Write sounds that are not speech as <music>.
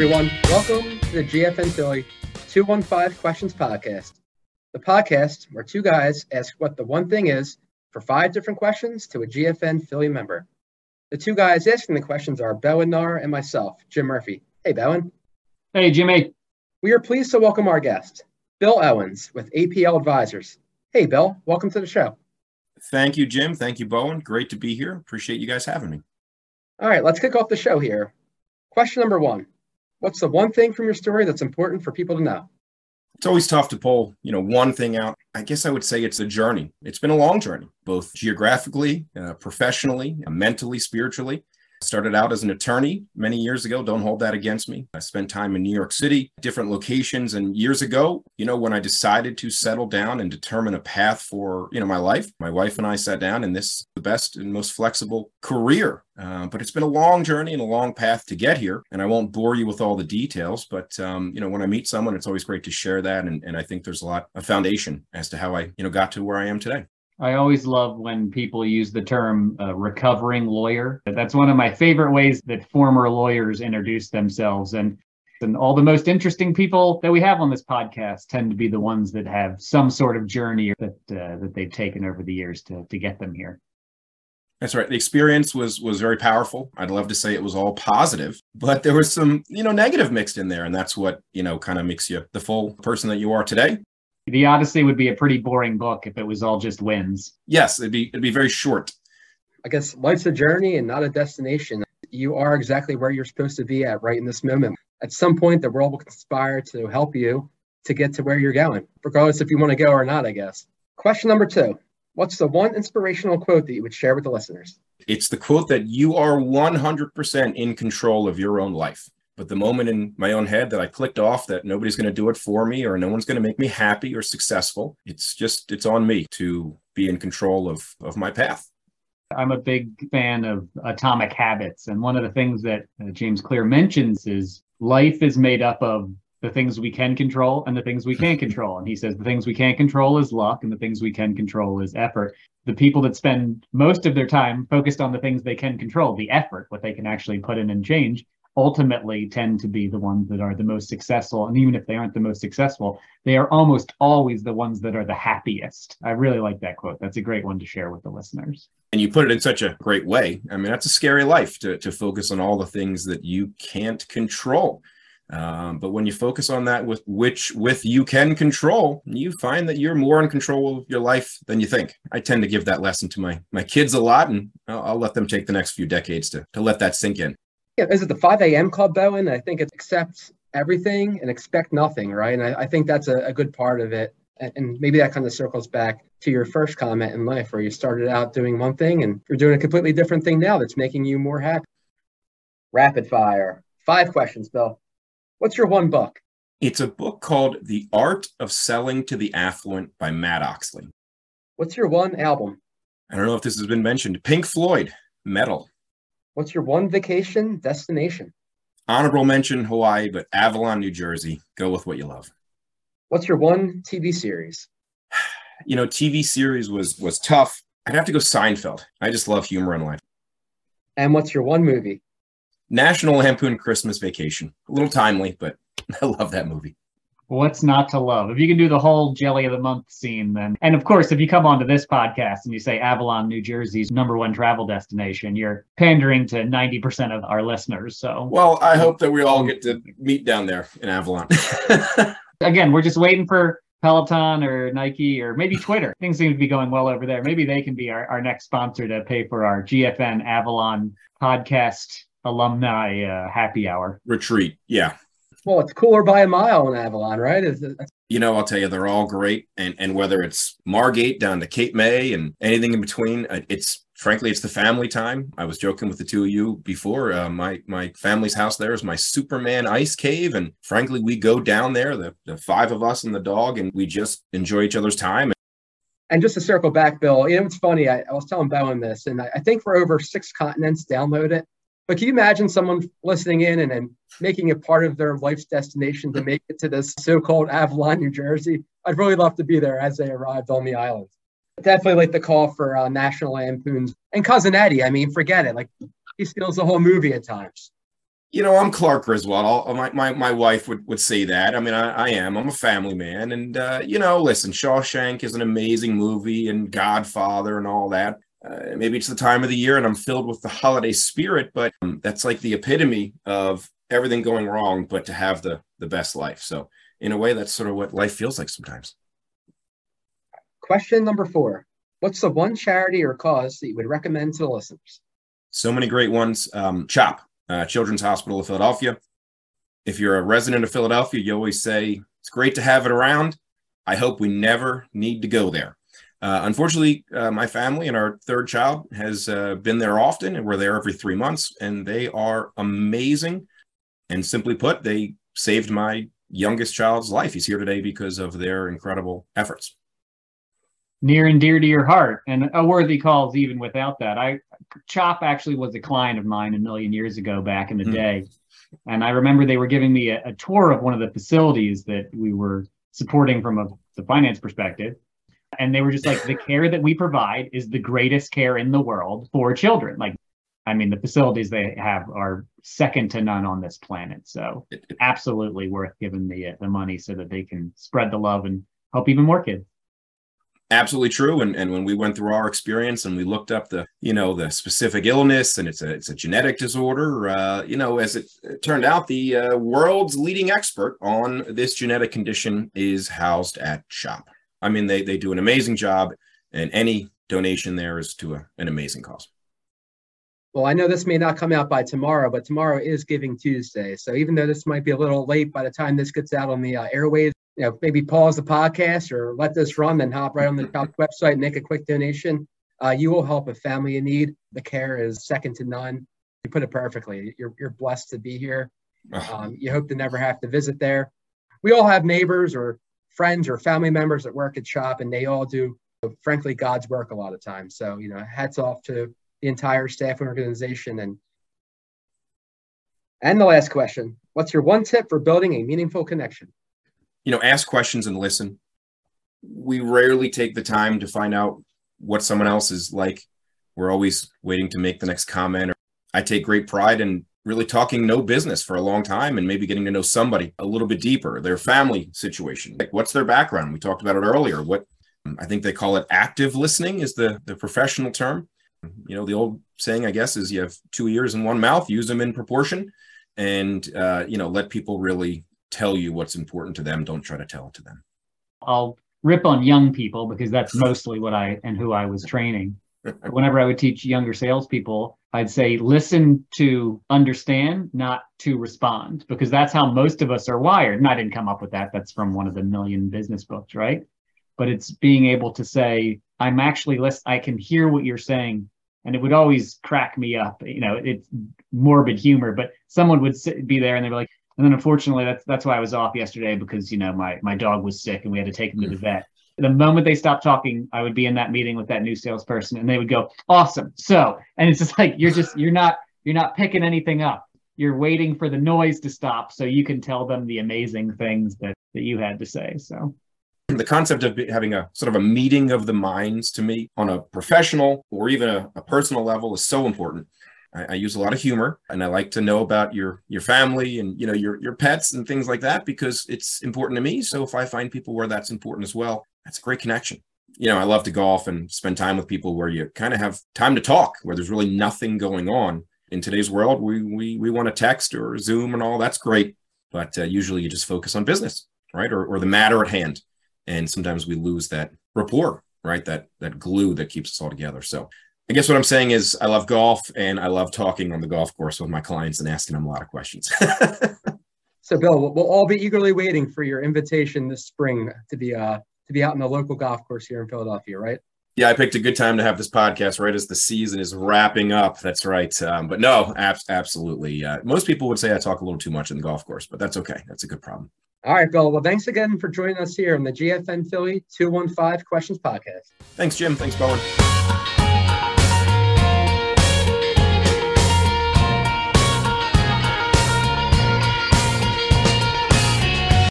everyone. Welcome to the GFN Philly 215 Questions Podcast, the podcast where two guys ask what the one thing is for five different questions to a GFN Philly member. The two guys asking the questions are Bowen Nar and myself, Jim Murphy. Hey, Bowen. Hey, Jimmy. We are pleased to welcome our guest, Bill Owens with APL Advisors. Hey, Bill, welcome to the show. Thank you, Jim. Thank you, Bowen. Great to be here. Appreciate you guys having me. All right, let's kick off the show here. Question number one What's the one thing from your story that's important for people to know? It's always tough to pull, you know, one thing out. I guess I would say it's a journey. It's been a long journey, both geographically, uh, professionally, mentally, spiritually. Started out as an attorney many years ago. Don't hold that against me. I spent time in New York City, different locations. And years ago, you know, when I decided to settle down and determine a path for, you know, my life, my wife and I sat down and this the best and most flexible career. Uh, but it's been a long journey and a long path to get here. And I won't bore you with all the details, but, um, you know, when I meet someone, it's always great to share that. And, and I think there's a lot of foundation as to how I, you know, got to where I am today. I always love when people use the term uh, recovering lawyer. That's one of my favorite ways that former lawyers introduce themselves. And, and all the most interesting people that we have on this podcast tend to be the ones that have some sort of journey that uh, that they've taken over the years to to get them here. That's right. The experience was was very powerful. I'd love to say it was all positive, but there was some, you know, negative mixed in there, and that's what you know kind of makes you the full person that you are today. The Odyssey would be a pretty boring book if it was all just wins. Yes, it'd be it'd be very short. I guess life's a journey and not a destination. You are exactly where you're supposed to be at right in this moment. At some point, the world will conspire to help you to get to where you're going, regardless if you want to go or not, I guess. Question number two What's the one inspirational quote that you would share with the listeners? It's the quote that you are 100% in control of your own life. But the moment in my own head that I clicked off that nobody's going to do it for me or no one's going to make me happy or successful, it's just, it's on me to be in control of, of my path. I'm a big fan of atomic habits. And one of the things that uh, James Clear mentions is life is made up of the things we can control and the things we can't <laughs> control. And he says the things we can't control is luck and the things we can control is effort. The people that spend most of their time focused on the things they can control, the effort, what they can actually put in and change, ultimately tend to be the ones that are the most successful. And even if they aren't the most successful, they are almost always the ones that are the happiest. I really like that quote. That's a great one to share with the listeners. And you put it in such a great way. I mean, that's a scary life to, to focus on all the things that you can't control. Um, but when you focus on that with which with you can control, you find that you're more in control of your life than you think. I tend to give that lesson to my my kids a lot, and I'll, I'll let them take the next few decades to to let that sink in. Yeah, is it the 5 a.m. club, Bowen? I think it accepts everything and expect nothing, right? And I, I think that's a, a, good part of it. And, and maybe that kind of circles back to your first comment in life where you started out doing one thing and you're doing a completely different thing now that's making you more happy. Rapid fire. Five questions, Bill. What's your one book? It's a book called The Art of Selling to the Affluent by Matt Oechsli. What's your one album? I don't know if this has been mentioned. Pink Floyd, Meddle. What's your one vacation destination? Honorable mention Hawaii, but Avalon, New Jersey. Go with what you love. What's your one TV series? You know, TV series was was tough. I'd have to go Seinfeld. I just love humor in life. And what's your one movie? National Lampoon Christmas Vacation. A little timely, but <laughs> I love that movie. What's not to love? If you can do the whole jelly of the month scene, then, and of course, if you come onto this podcast and you say Avalon, New Jersey's number one travel destination, you're pandering to 90% of our listeners. So, well, I hope that we all get to meet down there in Avalon. <laughs> Again, we're just waiting for Peloton or Nike or maybe Twitter. Things seem to be going well over there. Maybe they can be our, our next sponsor to pay for our GFN Avalon podcast alumni uh, happy hour retreat. Yeah. Well, it's cooler by a mile in Avalon, right? Is it, you know, I'll tell you, they're all great, and and whether it's Margate down to Cape May and anything in between, uh, it's frankly it's the family time. I was joking with the two of you before. Uh, my my family's house there is my Superman ice cave, and frankly, we go down there, the the five of us and the dog, and we just enjoy each other's time. And just to circle back, Bill, you know, it's funny. I, I was telling Bowen this, and I, I think for over six continents download it. But can you imagine someone listening in and then making it part of their life's destination to make it to this so-called Avalon, New Jersey? I'd really love to be there as they arrived on the island. Definitely like the call for uh, National Lampoons and Cousin Eddie. I mean, forget it. Like he steals the whole movie at times. you know, I'm Clark Griswold. I'll, my, my, my wife would, would say that. I mean, I, I am. I'm a family man. And, uh, you know, listen, Shawshank is an amazing movie and Godfather and all that. Uh, maybe it's the time of the year and I'm filled with the holiday spirit, but um, that's like the epitome of everything going wrong, but to have the, the best life. So, in a way, that's sort of what life feels like sometimes. Question number four What's the one charity or cause that you would recommend to the listeners? So many great ones. Um, CHOP, uh, Children's Hospital of Philadelphia. If you're a resident of Philadelphia, you always say it's great to have it around. I hope we never need to go there. Uh, unfortunately, uh, my family and our third child has uh, been there often, and we're there every three months, and they are amazing. And simply put, they saved my youngest child's life. He's here today because of their incredible efforts. Near and dear to your heart, and a worthy cause even without that. I CHOP actually was a client of mine a million years ago back in the mm. day. And I remember they were giving me a, a, tour of one of the facilities that we were supporting from a the finance perspective. And they were just like, the care that we provide is the greatest care in the world for children. Like, I mean, the facilities they have are second to none on this planet. So absolutely worth giving the the money so that they can spread the love and help even more kids absolutely true and, and when we went through our experience and we looked up the you know the specific illness and it's a it's a genetic disorder uh, you know as it, it turned out the uh, world's leading expert on this genetic condition is housed at CHOP i mean they, they do an amazing job and any donation there is to a, an amazing cause well i know this may not come out by tomorrow but tomorrow is giving tuesday so even though this might be a little late by the time this gets out on the uh, airwaves you know, maybe pause the podcast or let this run, then hop right on the <laughs> CHOP website and make a quick donation. Uh, you will help a family in need. The care is second to none. You put it perfectly. You're, you're blessed to be here. Um, you hope to never have to visit there. We all have neighbors or friends or family members that work at CHOP and they all do, frankly, God's work a lot of times. So, you know, hats off to the entire staff and organization. And and the last question: What's your one tip for building a meaningful connection? you know, ask questions and listen. We rarely take the time to find out what someone else is like. We're always waiting to make the next comment. I take great pride in really talking no business for a long time and maybe getting to know somebody a little bit deeper, their family situation. Like what's their background? We talked about it earlier. What I think they call it active listening is the the professional term. You know, the old saying, I guess, is you have two ears and one mouth, use them in proportion and uh, you know, let people really tell you what's important to them. Don't try to tell it to them. I'll rip on young people because that's mostly what I and who I was training. <laughs> Whenever I would teach younger salespeople, I'd say listen to understand, not to respond, because that's how most of us are wired. And I didn't come up with that. That's from one of the million business books, right? But it's being able to say, I'm actually list I can hear what you're saying. And it would always crack me up. You know, it's morbid humor, but someone would sit, be there and they'd be like, and then unfortunately, that's that's why I was off yesterday because you know my my dog was sick and we had to take him to the hmm. vet. The moment they stopped talking, I would be in that meeting with that new salesperson, and they would go, "Awesome!" So, and it's just like you're just you're not you're not picking anything up. You're waiting for the noise to stop so you can tell them the amazing things that that you had to say. So the concept of having a sort of a meeting of the minds to me on a professional or even a, a personal level is so important I, I, use a lot of humor and I like to know about your your family and you know your your pets and things like that because it's important to me. So if I find people where that's important as well, that's a great connection. You know, I love to golf and spend time with people where you kind of have time to talk, where there's really nothing going on. In today's world, we we we want to text or Zoom and all that's great, but uh, usually you just focus on business, right, or or the matter at hand, and sometimes we lose that rapport, right, that that glue that keeps us all together. So I guess what I'm saying is I love golf and I love talking on the golf course with my clients and asking them a lot of questions. <laughs> so Bill, we'll all be eagerly waiting for your invitation this spring to be uh to be out in the local golf course here in Philadelphia, right? Yeah, I picked a good time to have this podcast right as the season is wrapping up. That's right. Um, but no, ab- absolutely. Uh, most people would say I talk a little too much in the golf course, but that's okay. That's a good problem. All right, Bill. Well, thanks again for joining us here on the GFN Philly 215 Questions Podcast. Thanks, Jim. Thanks, Bowen.